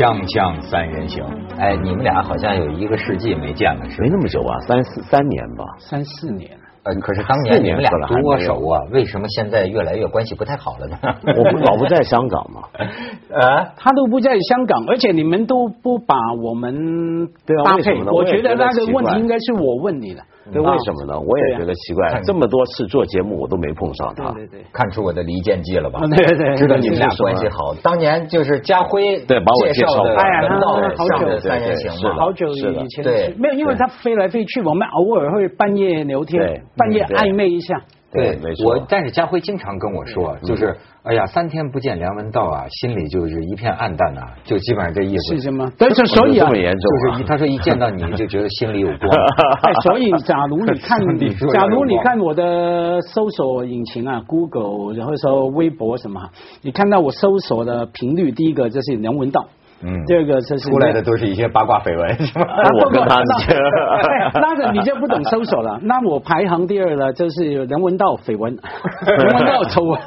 锵锵三人行，哎，你们俩好像有一个世纪没见了，是没那么久啊，三四三年吧。三四年。呃，可是当年你们俩多熟啊，为什么现在越来越关系不太好了呢？我不老不在香港嘛，呃，他都不在香港，而且你们都不把我们搭配，我觉得那个问题应该是我问你的。对，为什么呢？我也觉得奇怪，这么多次做节目我都没碰上。他，对对，看出我的离间计了吧？对对，知道你们俩关系好。当年就是家辉对把我介绍的哎呀，好久三人行嘛，好久以前对，没有，因为他飞来飞去，我们偶尔会半夜聊天，半夜暧昧一下。对，没错我但是家辉经常跟我说，就是哎呀，三天不见梁文道啊，心里就是一片暗淡呐，就基本上这意思。是什么？但是所以啊，这么严重就是他说一见到你就觉得心里有光。所以假如你看，假如你看我的搜索引擎啊，Google，然后说微博什么，你看到我搜索的频率，第一个就是梁文道。嗯，第二个是出来的都是一些八卦绯闻，是吧？我跟他，那个你就不懂搜索了。那我排行第二了，就是梁文道绯闻，梁文道丑闻，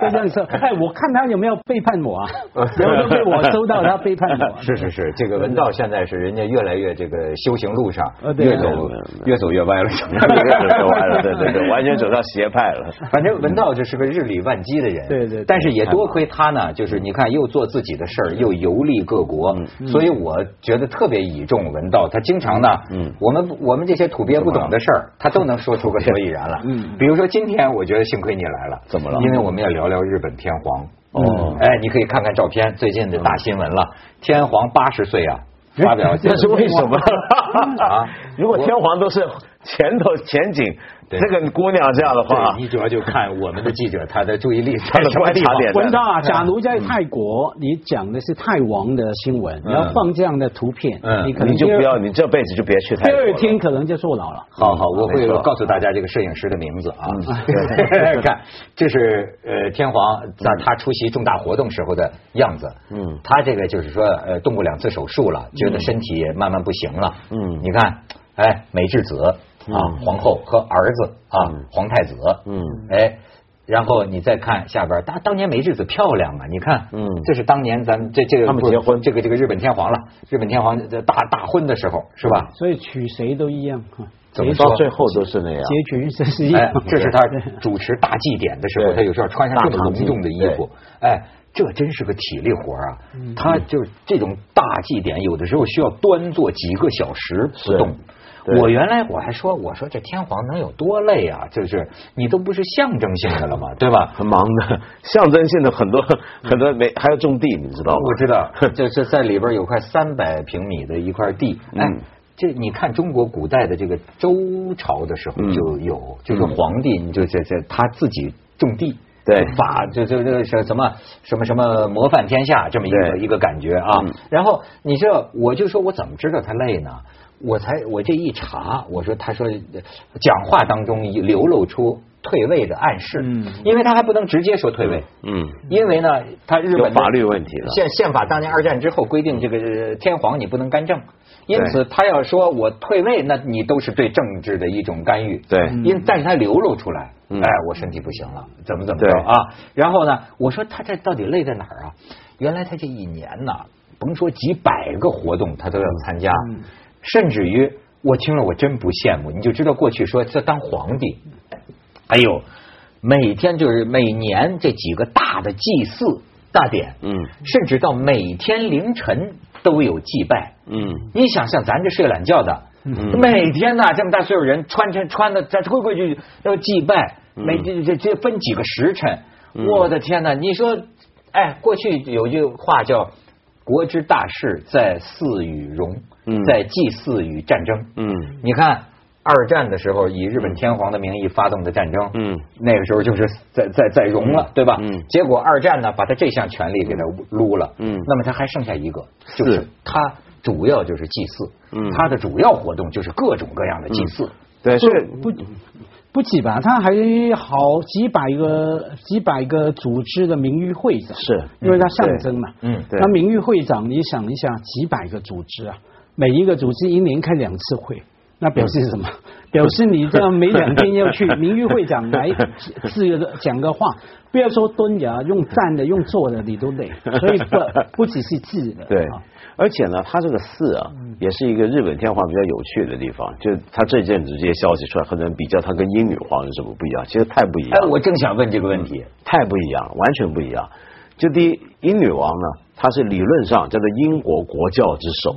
就这样说。哎，我看他有没有背叛我啊？有没有被我搜到他背叛我？是是是，这个文道现在是人家越来越这个修行路上越走越走越歪了，越走越歪了，对对对，完全走到邪派了。反正文道就是个日理万机的人，对对。但是也多亏他呢，就是你看又做自己的事儿，又有。游历各国，所以我觉得特别倚重文道。他经常呢，我们我们这些土鳖不懂的事儿，他都能说出个所以然来。比如说今天，我觉得幸亏你来了，怎么了？因为我们要聊聊日本天皇。哦，哎，你可以看看照片，最近的大新闻了。天皇八十岁啊，发表这是为什么？啊，如果天皇都是前头前景。这个姑娘这样的话，你主要就看我们的记者他的注意力，他的 观察点。文道啊，假如在泰国，你讲的是泰王的新闻，你要放这样的图片，你可能就不要，你这辈子就别去泰国。第二天可能就坐牢了。好好，我会告诉大家这个摄影师的名字啊。看，这是呃天皇在他出席重大活动时候的样子。嗯，他这个就是说呃动过两次手术了，觉得身体慢慢不行了。嗯，你看，哎，美智子。啊，皇后和儿子啊，皇太子，嗯，哎，然后你再看下边，当当年梅智子漂亮啊，你看，嗯，这是当年咱们这这个他们结婚，这个这个日本天皇了，日本天皇大大婚的时候是吧？所以娶谁都一样啊，怎么到最后都是那样？结局这是一样，这是他主持大祭典的时候，他有时候穿上这么隆重的衣服，哎，这真是个体力活啊，他就是这种大祭典，有的时候需要端坐几个小时不动。我原来我还说，我说这天皇能有多累啊？就是你都不是象征性的了嘛，对吧？很忙的，象征性的很多很多没还要种地，你知道吗？我知道，这 这在里边有块三百平米的一块地。哎，这你看中国古代的这个周朝的时候就有，就是皇帝你就这这他自己种地，对，法就就这什什么什么什么模范天下这么一个一个感觉啊。然后你这我就说我怎么知道他累呢？我才我这一查，我说他说讲话当中流露出退位的暗示，嗯，因为他还不能直接说退位，嗯，因为呢，他日本法律问题了，宪宪法当年二战之后规定这个天皇你不能干政，因此他要说我退位，那你都是对政治的一种干预，对，因但是他流露出来，哎，我身体不行了，怎么怎么着啊？然后呢，我说他这到底累在哪儿啊？原来他这一年呐，甭说几百个活动，他都要参加。甚至于，我听了我真不羡慕。你就知道过去说这当皇帝，哎呦，每天就是每年这几个大的祭祀大典，嗯，甚至到每天凌晨都有祭拜，嗯，你想像咱这睡懒觉的，每天呐这么大岁数人穿穿穿的咱规规矩矩要祭拜，每这这这分几个时辰，我的天呐，你说，哎，过去有句话叫。国之大事在祀与戎，在祭祀与战争。嗯，你看二战的时候以日本天皇的名义发动的战争，嗯，那个时候就是在在在戎了，对吧？嗯，结果二战呢把他这项权利给他撸了，嗯，那么他还剩下一个，就是。他主要就是祭祀，嗯，他的主要活动就是各种各样的祭祀，对，是不。不几吧，他还好几百个几百个组织的名誉会长，是因为他象征嘛。嗯，对。那名誉会长，你想一下，几百个组织啊，每一个组织一年开两次会，那表示什么？表示你这样每两天要去 名誉会长来是讲个话，不要说蹲着，用站的、用坐的，你都累。所以不 不只是字的。对，而且呢，他这个寺啊，也是一个日本天皇比较有趣的地方。就他这阵子这些消息出来，很多人比较他跟英女皇有什么不一样？其实太不一样。哎，我正想问这个问题，太不一样，完全不一样。就第一，英女王呢，她是理论上叫做英国国教之首，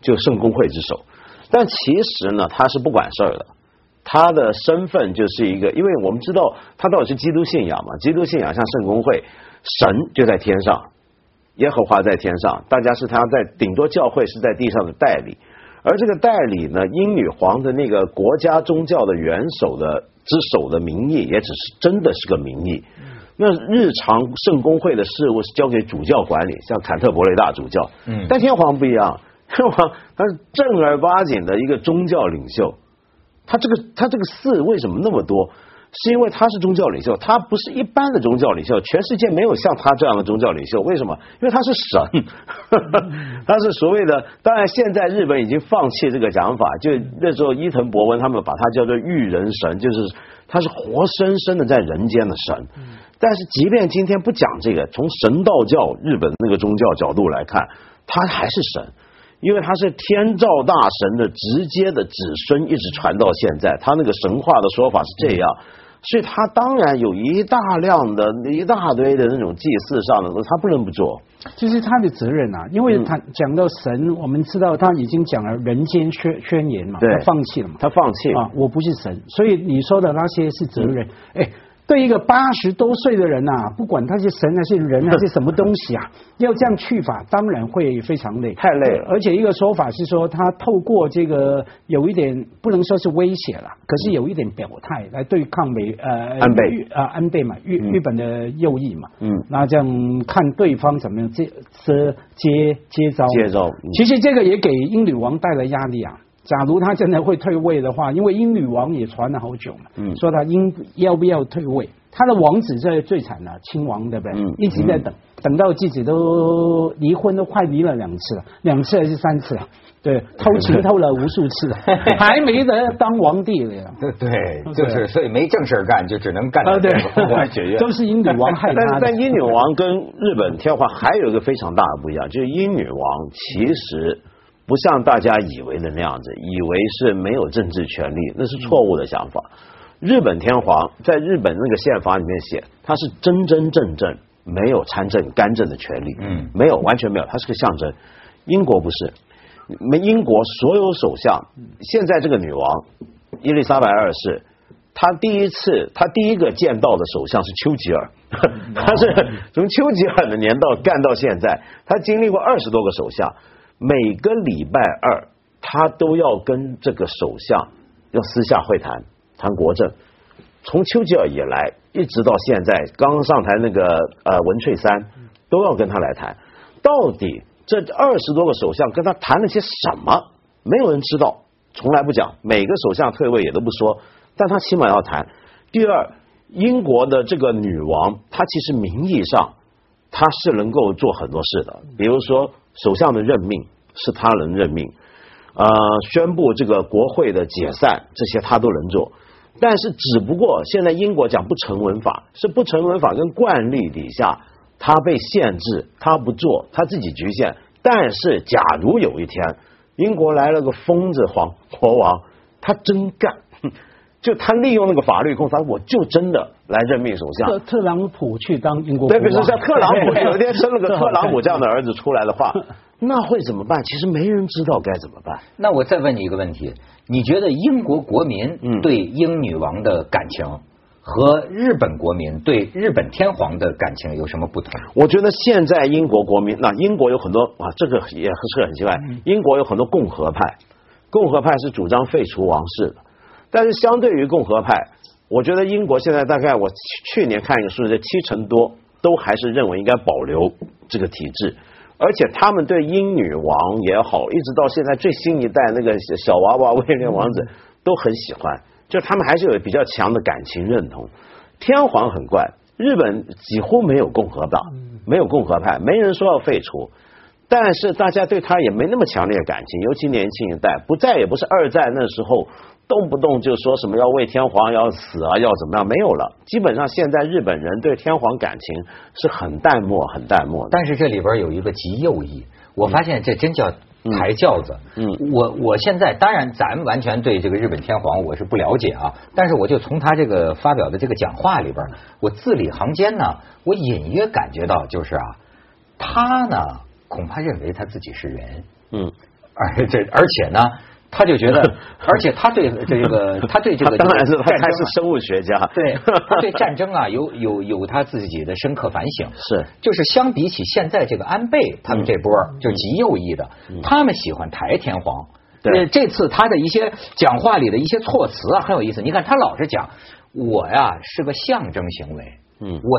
就圣公会之首。但其实呢，他是不管事儿的，他的身份就是一个，因为我们知道他到底是基督信仰嘛，基督信仰像圣公会，神就在天上，耶和华在天上，大家是他在顶多教会是在地上的代理，而这个代理呢，英女皇的那个国家宗教的元首的之首的名义，也只是真的是个名义，那日常圣公会的事务是交给主教管理，像坎特伯雷大主教，嗯，但天皇不一样。是吧？他是正儿八经的一个宗教领袖，他这个他这个寺为什么那么多？是因为他是宗教领袖，他不是一般的宗教领袖，全世界没有像他这样的宗教领袖。为什么？因为他是神，他是所谓的。当然，现在日本已经放弃这个讲法，就那时候伊藤博文他们把他叫做育人神，就是他是活生生的在人间的神。但是，即便今天不讲这个，从神道教日本那个宗教角度来看，他还是神。因为他是天照大神的直接的子孙，一直传到现在。他那个神话的说法是这样，所以他当然有一大量的一大堆的那种祭祀上的，他不能不做。这是他的责任啊，因为他讲到神，我们知道他已经讲了人间宣宣言嘛，他放弃了嘛，他放弃啊，我不是神，所以你说的那些是责任，哎。对一个八十多岁的人呐，不管他是神还是人还是什么东西啊，要这样去法，当然会非常累，太累了。而且一个说法是说，他透过这个有一点不能说是威胁了，可是有一点表态来对抗美呃安倍啊安倍嘛，日日本的右翼嘛，嗯，那这样看对方怎么样接接接接招接招。其实这个也给英女王带来压力啊。假如他真的会退位的话，因为英女王也传了好久嘛，说他应要不要退位？他的王子在最惨了，亲王对不对？一直在等，等到自己都离婚都快离了两次了，两次还是三次了？对，偷情偷了无数次了，还没得当皇帝了。对对，就是所以没正事干，就只能干这个皇爵都是英女王害他。但但英女王跟日本天皇还有一个非常大的不一样，就是英女王其实。不像大家以为的那样子，以为是没有政治权利，那是错误的想法。日本天皇在日本那个宪法里面写，他是真真正正没有参政干政的权利，嗯，没有，完全没有，他是个象征。英国不是，没英国所有首相，现在这个女王伊丽莎白二世，她第一次，她第一个见到的首相是丘吉尔，他是从丘吉尔的年代干到现在，他经历过二十多个首相。每个礼拜二，他都要跟这个首相要私下会谈，谈国政。从丘吉尔以来，一直到现在，刚上台那个呃文翠三，都要跟他来谈。到底这二十多个首相跟他谈了些什么？没有人知道，从来不讲。每个首相退位也都不说，但他起码要谈。第二，英国的这个女王，她其实名义上她是能够做很多事的，比如说。首相的任命是他能任命，呃，宣布这个国会的解散，这些他都能做。但是，只不过现在英国讲不成文法，是不成文法跟惯例底下，他被限制，他不做，他自己局限。但是，假如有一天英国来了个疯子皇国王，他真干。就他利用那个法律控，他我就真的来任命首相。特特朗普去当英国对，比如说像特朗普有一天生了个 特朗普这样的儿子出来的话，那会怎么办？其实没人知道该怎么办。那我再问你一个问题：你觉得英国国民对英女王的感情和日本国民对日本天皇的感情有什么不同？我觉得现在英国国民，那英国有很多啊，这个也是很奇怪。英国有很多共和派，共和派是主张废除王室的。但是相对于共和派，我觉得英国现在大概我去年看一个数字，七成多都还是认为应该保留这个体制，而且他们对英女王也好，一直到现在最新一代那个小娃娃威廉王子都很喜欢，就他们还是有比较强的感情认同。天皇很怪，日本几乎没有共和党，没有共和派，没人说要废除。但是大家对他也没那么强烈的感情，尤其年轻一代，不再也不是二战那时候动不动就说什么要为天皇要死啊，要怎么样，没有了。基本上现在日本人对天皇感情是很淡漠、很淡漠的。但是这里边有一个极右翼，我发现这真叫抬轿子。嗯，我我现在当然咱完全对这个日本天皇我是不了解啊，但是我就从他这个发表的这个讲话里边，我字里行间呢，我隐约感觉到就是啊，他呢。恐怕认为他自己是人，嗯，而这而且呢，他就觉得，而且他对这个，他对这个，当然是他还是生物学家，对，他对战争啊有有有他自己的深刻反省，是，就是相比起现在这个安倍他们这波就极右翼的，他们喜欢抬天皇，对，这次他的一些讲话里的一些措辞啊很有意思，你看他老是讲我呀是个象征行为，嗯，我。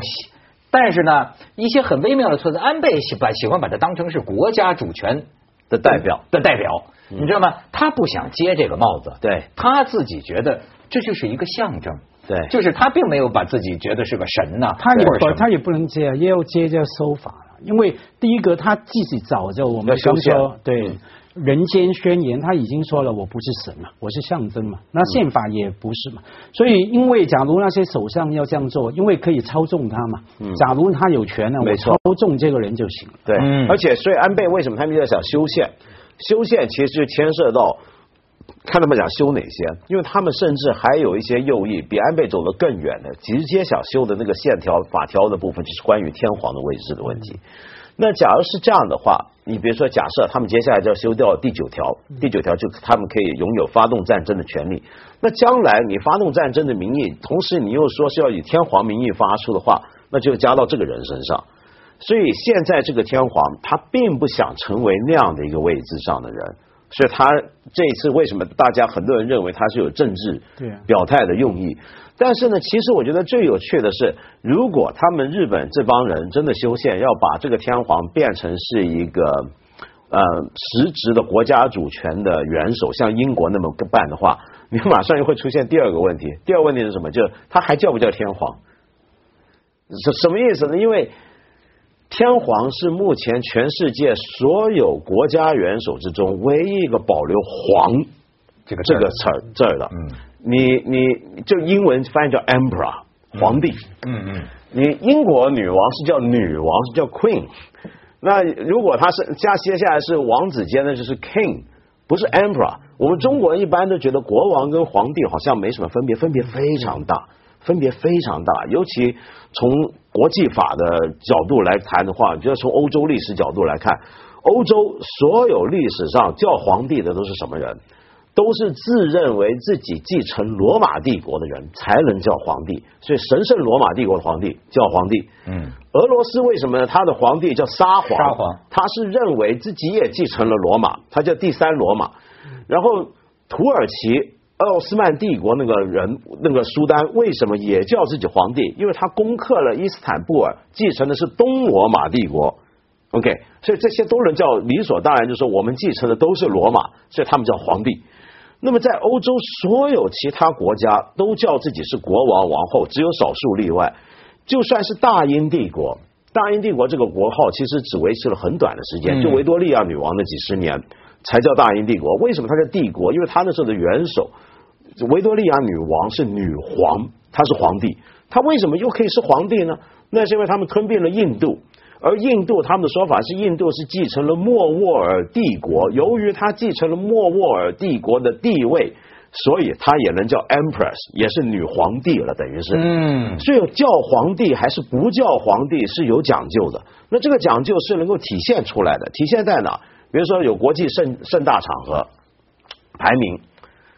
但是呢，一些很微妙的措辞，安倍喜把喜欢把它当成是国家主权的代表。的代表，你知道吗？他不想接这个帽子，对他自己觉得这就是一个象征，对，就是他并没有把自己觉得是个神呐，他也不他也不能接，也要接这收法了，因为第一个他自己早就我们刚说对。人间宣言，他已经说了，我不是神嘛，我是象征嘛。那宪法也不是嘛。所以，因为假如那些首相要这样做，因为可以操纵他嘛。嗯。假如他有权呢，我操纵这个人就行了。对。而且，所以安倍为什么他们要想修宪？修宪其实牵涉到看他们想修哪些，因为他们甚至还有一些右翼比安倍走得更远的，直接想修的那个线条法条的部分，就是关于天皇的位置的问题。那假如是这样的话，你比如说，假设他们接下来就要修掉第九条，第九条就他们可以拥有发动战争的权利。那将来你发动战争的名义，同时你又说是要以天皇名义发出的话，那就加到这个人身上。所以现在这个天皇他并不想成为那样的一个位置上的人，所以他这一次为什么大家很多人认为他是有政治表态的用意？但是呢，其实我觉得最有趣的是，如果他们日本这帮人真的修宪，要把这个天皇变成是一个呃实质的国家主权的元首，像英国那么办的话，你马上又会出现第二个问题。第二个问题是什么？就是他还叫不叫天皇？什什么意思呢？因为天皇是目前全世界所有国家元首之中唯一一个保留“皇”这个这个词儿这儿的。嗯。你你就英文翻译叫 emperor 皇帝，嗯嗯，你英国女王是叫女王是叫 queen，那如果他是加接下来是王子间呢就是 king，不是 emperor。我们中国人一般都觉得国王跟皇帝好像没什么分别，分别非常大，分别非常大。尤其从国际法的角度来谈的话，你觉得从欧洲历史角度来看，欧洲所有历史上叫皇帝的都是什么人？都是自认为自己继承罗马帝国的人才能叫皇帝，所以神圣罗马帝国的皇帝叫皇帝。嗯，俄罗斯为什么呢他的皇帝叫沙皇？沙皇，他是认为自己也继承了罗马，他叫第三罗马。然后土耳其奥斯曼帝国那个人那个苏丹为什么也叫自己皇帝？因为他攻克了伊斯坦布尔，继承的是东罗马帝国。OK，所以这些都能叫理所当然，就是说我们继承的都是罗马，所以他们叫皇帝。那么，在欧洲所有其他国家都叫自己是国王王后，只有少数例外。就算是大英帝国，大英帝国这个国号其实只维持了很短的时间，就维多利亚女王的几十年才叫大英帝国。为什么它叫帝国？因为它那时候的元首维多利亚女王是女皇，她是皇帝。她为什么又可以是皇帝呢？那是因为他们吞并了印度。而印度他们的说法是，印度是继承了莫卧儿帝国，由于他继承了莫卧儿帝国的地位，所以她也能叫 empress，也是女皇帝了，等于是。嗯。所以叫皇帝还是不叫皇帝是有讲究的。那这个讲究是能够体现出来的，体现在哪？比如说有国际盛盛大场合，排名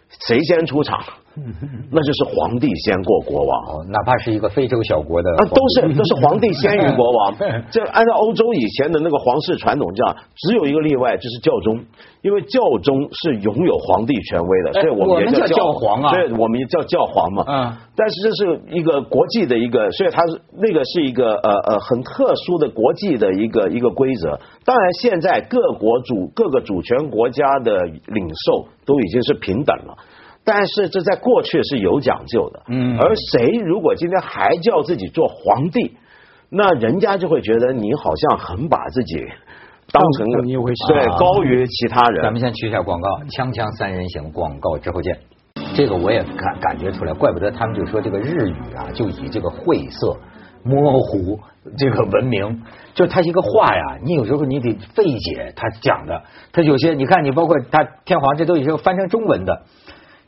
谁先出场？那就是皇帝先过国王，哪怕是一个非洲小国的，啊，都是都是皇帝先于国王。这按照欧洲以前的那个皇室传统这样，只有一个例外，就是教宗，因为教宗是拥有皇帝权威的，所以我们叫教皇啊，所以我们也叫教皇嘛。嗯，但是这是一个国际的一个，所以它是那个是一个呃呃很特殊的国际的一个一个规则。当然，现在各国主各个主权国家的领袖都已经是平等了。但是这在过去是有讲究的，嗯，而谁如果今天还叫自己做皇帝，那人家就会觉得你好像很把自己当成当一回事对啊高于其他人。咱们先去一下广告，锵锵三人行广告之后见。这个我也感感觉出来，怪不得他们就说这个日语啊，就以这个晦涩、模糊这个闻名。就他一个话呀，你有时候你得费解他讲的。他有些你看，你包括他天皇，这都已经翻成中文的。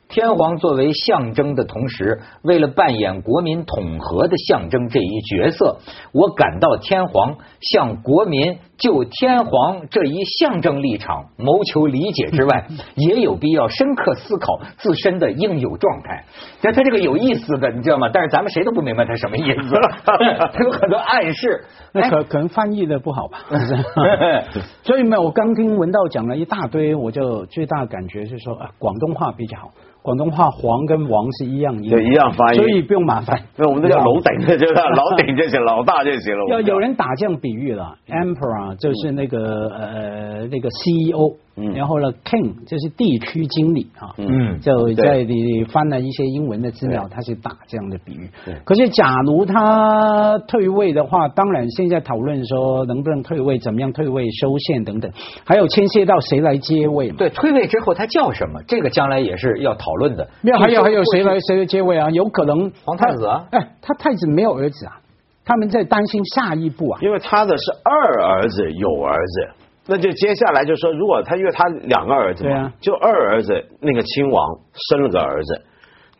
天皇作为象征的同时，为了扮演国民统合的象征这一角色，我感到天皇向国民就天皇这一象征立场谋求理解之外，也有必要深刻思考自身的应有状态。那他这个有意思的，你知道吗？但是咱们谁都不明白他什么意思，他有很多暗示。那可可能翻译的不好吧？所以呢，我刚听文道讲了一大堆，我就最大感觉是说啊，广东话比较好。广东话“黄”跟“王”是一样音，对一样发音所以不用麻烦。那我们都叫楼顶，就是老顶就行，老大就行了。要有人打这样比喻了，emperor 就是那个呃那个 CEO，嗯然后呢 king 就是地区经理啊，嗯就在你翻了一些英文的资料，他是打这样的比喻对。可是假如他退位的话，当然现在讨论说能不能退位，怎么样退位、修宪等等，还有牵涉到谁来接位嘛。对，退位之后他叫什么？这个将来也是要讨论的。没有，还有还有谁来？谁来接位啊？有可能皇太子啊哎，他太子没有儿子啊，他们在担心下一步啊。因为他的是二儿子有儿子，那就接下来就说，如果他因为他两个儿子嘛，就二儿子那个亲王生了个儿子，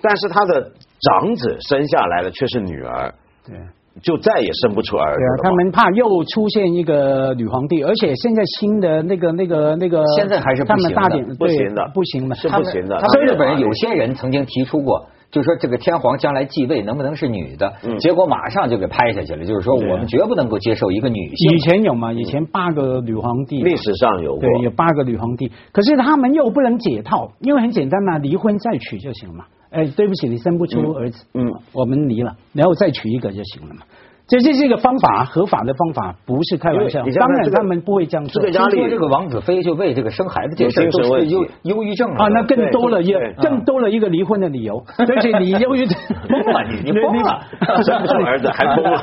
但是他的长子生下来了却是女儿，对。就再也生不出儿子。他们怕又出现一个女皇帝，而且现在新的那个那个那个，现在还是不他们行的大点不行的不行的，是不行的他他们们日本人有有些人曾经提出过，就说这个天皇将来继位能不能是女的？嗯结果马上就给拍下去了，就是说我们绝不能够接受一个女性。以前有嘛？以前八个女皇帝，历史上有过对，有八个女皇帝，可是他们又不能解套，因为很简单嘛，离婚再娶就行了嘛。哎，对不起，你生不出儿子，嗯嗯我们离了，然后再娶一个就行了嘛。这这是一个方法，合法的方法，不是开玩笑。当然他们不会这样做。听说这个王子妃就为这个生孩子这事都是忧忧郁症了啊，那更多了一更多了一个离婚的理由，而且你忧郁症 疯了你 你疯了。生不生儿子还疯了。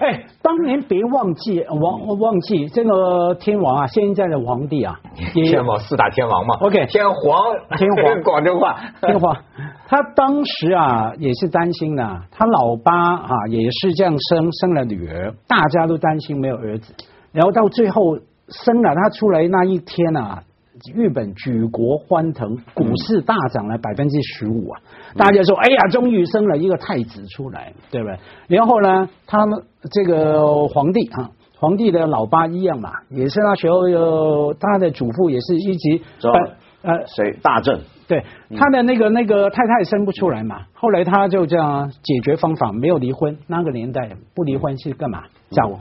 哎，当年别忘记王忘记这个天王啊，现在的皇帝啊，天王四大天王嘛。OK 天皇天皇。广州话。天皇，他当时啊也是担心的，他老八啊也是这样生生了女儿，大家都担心没有儿子，然后到最后生了他出来那一天啊。日本举国欢腾，股市大涨了百分之十五啊！大家说：“哎呀，终于生了一个太子出来，对不对？”然后呢，他们这个皇帝啊，皇帝的老爸一样嘛，也是那时候有他的祖父也是一直呃谁大正对，他的那个那个太太生不出来嘛，后来他就这样解决方法，没有离婚。那个年代不离婚是干嘛？找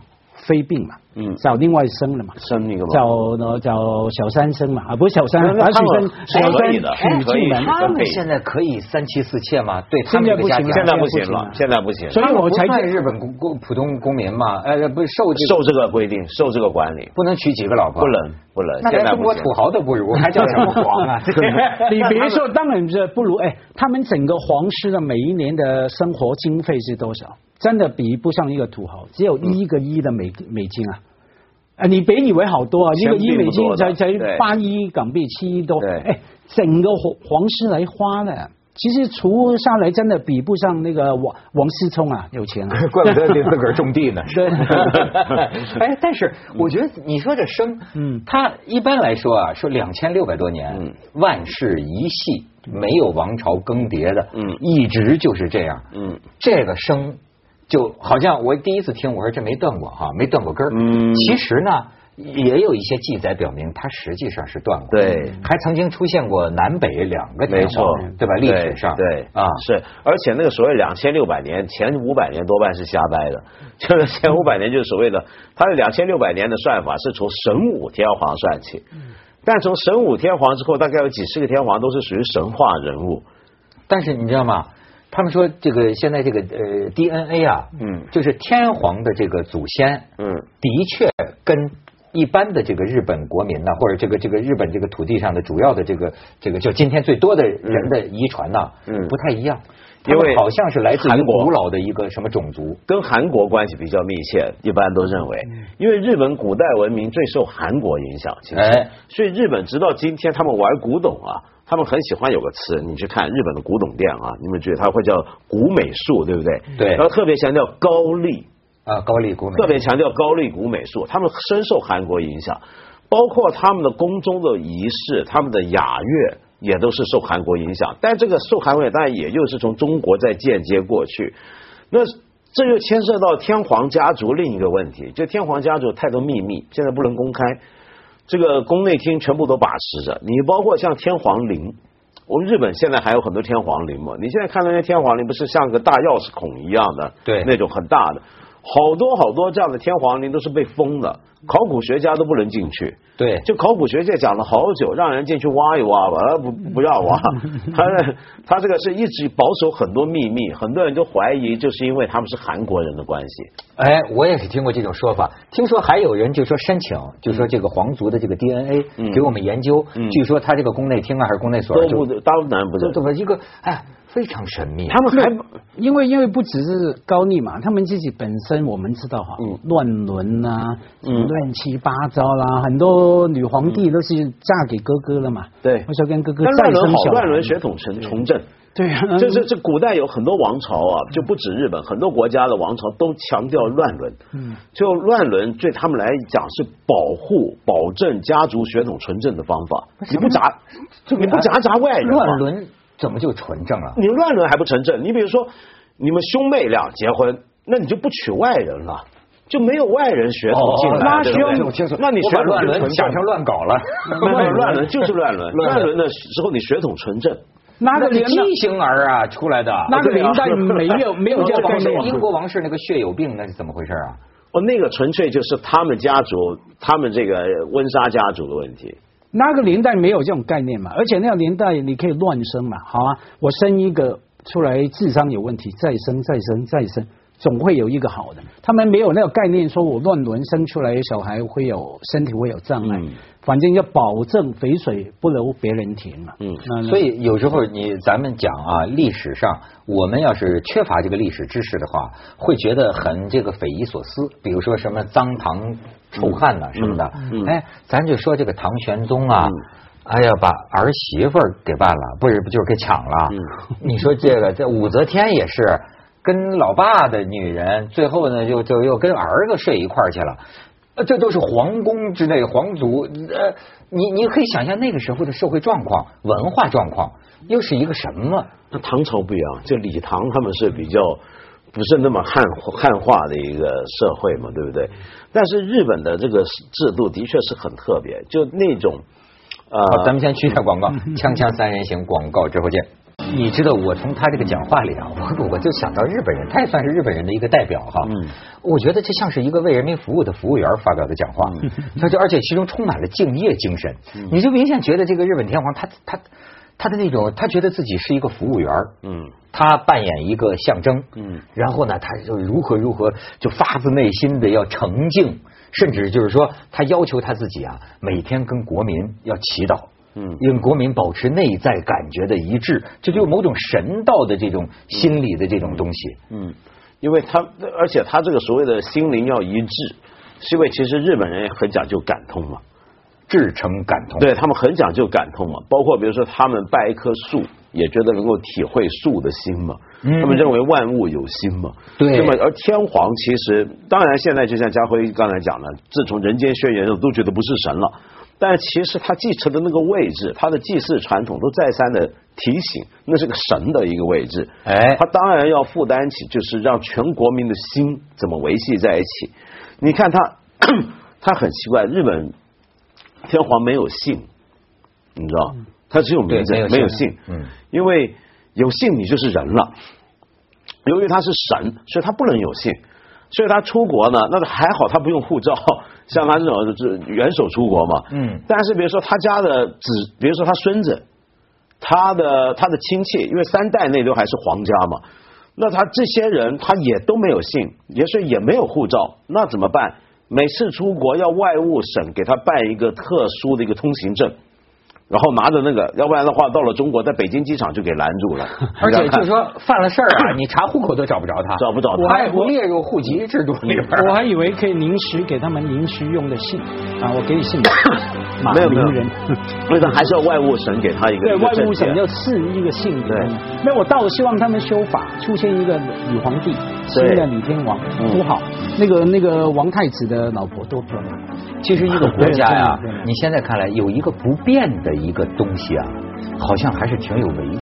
非病嘛，嗯找另外生了嘛，生一个嘛，找呢找小三生嘛，啊不是小三，小三是可以的娶进门。他们现在可以三妻四妾吗？对他们现在不行现在不行了，了现在不行，所以他们我才不算日本公公普通公民嘛，呃，不是受受这个规定，受这个管理，不能娶几个老婆，不能不能，那连中国现在不行土豪都不如，还叫什么皇啊？你别说，当然是不如哎，他们整个皇室的每一年的生活经费是多少？真的比不上一个土豪，只有一个亿的美美金啊！啊，你别以为好多啊，一钱个一美金才才八亿港币，七亿多，对哎，整个皇皇室来花的，其实除下来真的比不上那个王王思聪啊，有钱啊。怪不得你自个儿种地呢。对 哎，但是我觉得你说这生，嗯。嗯，他一般来说啊，说两千六百多年，嗯。万世一系，没有王朝更迭的，嗯。一直就是这样，嗯，这个生就好像我第一次听，我说这没断过哈，没断过根儿，嗯。其实呢。也有一些记载表明，它实际上是断过，对。还曾经出现过南北两个天没错。皇，对吧？历史上，对啊，是，而且那个所谓两千六百年，前五百年多半是瞎掰的，就 是前五百年就是所谓的，它的两千六百年的算法是从神武天皇算起，但从神武天皇之后，大概有几十个天皇都是属于神话人物，但是你知道吗？他们说这个现在这个呃 DNA 啊，嗯。就是天皇的这个祖先，嗯，的确跟一般的这个日本国民呢，或者这个这个日本这个土地上的主要的这个这个就今天最多的人的遗传呢，嗯，不太一样，因为好像是来自于古老的一个什么种族，跟韩国关系比较密切，一般都认为，因为日本古代文明最受韩国影响，其实，所以日本直到今天他们玩古董啊，他们很喜欢有个词，你去看日本的古董店啊，你们觉得他会叫古美术，对不对？对，然后特别强调高丽。啊，高丽古美特别强调高丽古美术，他们深受韩国影响，包括他们的宫中的仪式，他们的雅乐也都是受韩国影响。但这个受韩国，当然也就是从中国在间接过去。那这又牵涉到天皇家族另一个问题，就天皇家族太多秘密，现在不能公开。这个宫内厅全部都把持着，你包括像天皇陵，我们日本现在还有很多天皇陵嘛？你现在看到那天皇陵，不是像个大钥匙孔一样的，对，那种很大的。好多好多这样的天皇陵都是被封的，考古学家都不能进去。对，就考古学界讲了好久，让人进去挖一挖吧，不不要挖。他他这个是一直保守很多秘密，很多人都怀疑就是因为他们是韩国人的关系。哎，我也是听过这种说法。听说还有人就说申请，就说这个皇族的这个 DNA 给我们研究。据说他这个宫内厅啊还是宫内所都不当然不知道。怎么一个哎？非常神秘，他们还因为因为不只是高丽嘛，他们自己本身我们知道哈，乱伦呐，乱七八糟啦，很多女皇帝都是嫁给哥哥了嘛，对，或者跟哥哥再生小乱伦血统重重振，对啊，这这这古代有很多王朝啊，就不止日本，很多国家的王朝都强调乱伦，嗯，就乱伦对他们来讲是保护、保证家族血统纯正的方法，你不杂，你不夹杂外人乱伦。怎么就纯正了？你乱伦还不纯正？你比如说，你们兄妹俩结婚，那你就不娶外人了，就没有外人血统进来，对不对？那你血统乱伦想成乱搞了，乱伦就是乱伦，乱伦。的时候你血统纯正，那个畸形儿啊出来的，那个年代没有 没有这个概念。英国王室那个血友病那是怎么回事啊？哦，那个纯粹就是他们家族，他们这个温莎家族的问题。那个年代没有这种概念嘛，而且那个年代你可以乱生嘛，好啊，我生一个出来智商有问题，再生再生再生，总会有一个好的。他们没有那个概念，说我乱伦生出来小孩会有身体会有障碍。反正要保证肥水不流别人田嘛。嗯，所以有时候你咱们讲啊，历史上我们要是缺乏这个历史知识的话，会觉得很这个匪夷所思。比如说什么脏唐臭汉呐什么的，哎，咱就说这个唐玄宗啊，哎呀，把儿媳妇给办了，不是不就是给抢了？你说这个这武则天也是跟老爸的女人，最后呢就就又跟儿子睡一块儿去了。这都是皇宫之内皇族，呃，你你可以想象那个时候的社会状况、文化状况又是一个什么？那唐朝不一样，就李唐他们是比较不是那么汉汉化的一个社会嘛，对不对？但是日本的这个制度的确是很特别，就那种呃，咱们先去一下广告，锵锵三人行广告之后见。你知道我从他这个讲话里啊，我我就想到日本人，他也算是日本人的一个代表哈。嗯，我觉得这像是一个为人民服务的服务员发表的讲话，他就而且其中充满了敬业精神。你就明显觉得这个日本天皇他他他的那种，他觉得自己是一个服务员。嗯，他扮演一个象征。嗯，然后呢，他就如何如何就发自内心的要诚敬，甚至就是说他要求他自己啊，每天跟国民要祈祷。嗯，令国民保持内在感觉的一致，这就某种神道的这种心理的这种东西。嗯，因为他而且他这个所谓的心灵要一致，是因为其实日本人也很讲究感通嘛，至诚感通。对他们很讲究感通嘛，包括比如说他们拜一棵树，也觉得能够体会树的心嘛。他们认为万物有心嘛。对。那么而天皇其实，当然现在就像家辉刚才讲的，自从人间宣言后，都觉得不是神了。但其实他继承的那个位置，他的祭祀传统都再三的提醒，那是个神的一个位置。哎，他当然要负担起，就是让全国民的心怎么维系在一起。你看他，他很奇怪，日本天皇没有姓，你知道，他只有名字，没有姓。嗯，因为有姓你就是人了。由于他是神，所以他不能有姓。所以他出国呢，那还好，他不用护照，像他这种是元首出国嘛。嗯。但是比如说他家的子，比如说他孙子，他的他的亲戚，因为三代内都还是皇家嘛，那他这些人他也都没有姓，也是也没有护照，那怎么办？每次出国要外务省给他办一个特殊的一个通行证。然后拿着那个，要不然的话，到了中国，在北京机场就给拦住了。而且就是说犯了事儿啊，你查户口都找不着他，找不着他，他也不列入户籍制度里边。我还以为可以临时给他们临时用的信啊，我给你信。没有没有人，为什么还是要外务省给他一个。对，外务省要赐一个信。对，没有，我倒希望他们修法，出现一个女皇帝，新的李天王多好。那个那个王太子的老婆多漂亮。其实一个国家呀，你现在看来有一个不变的一个东西啊，好像还是挺有维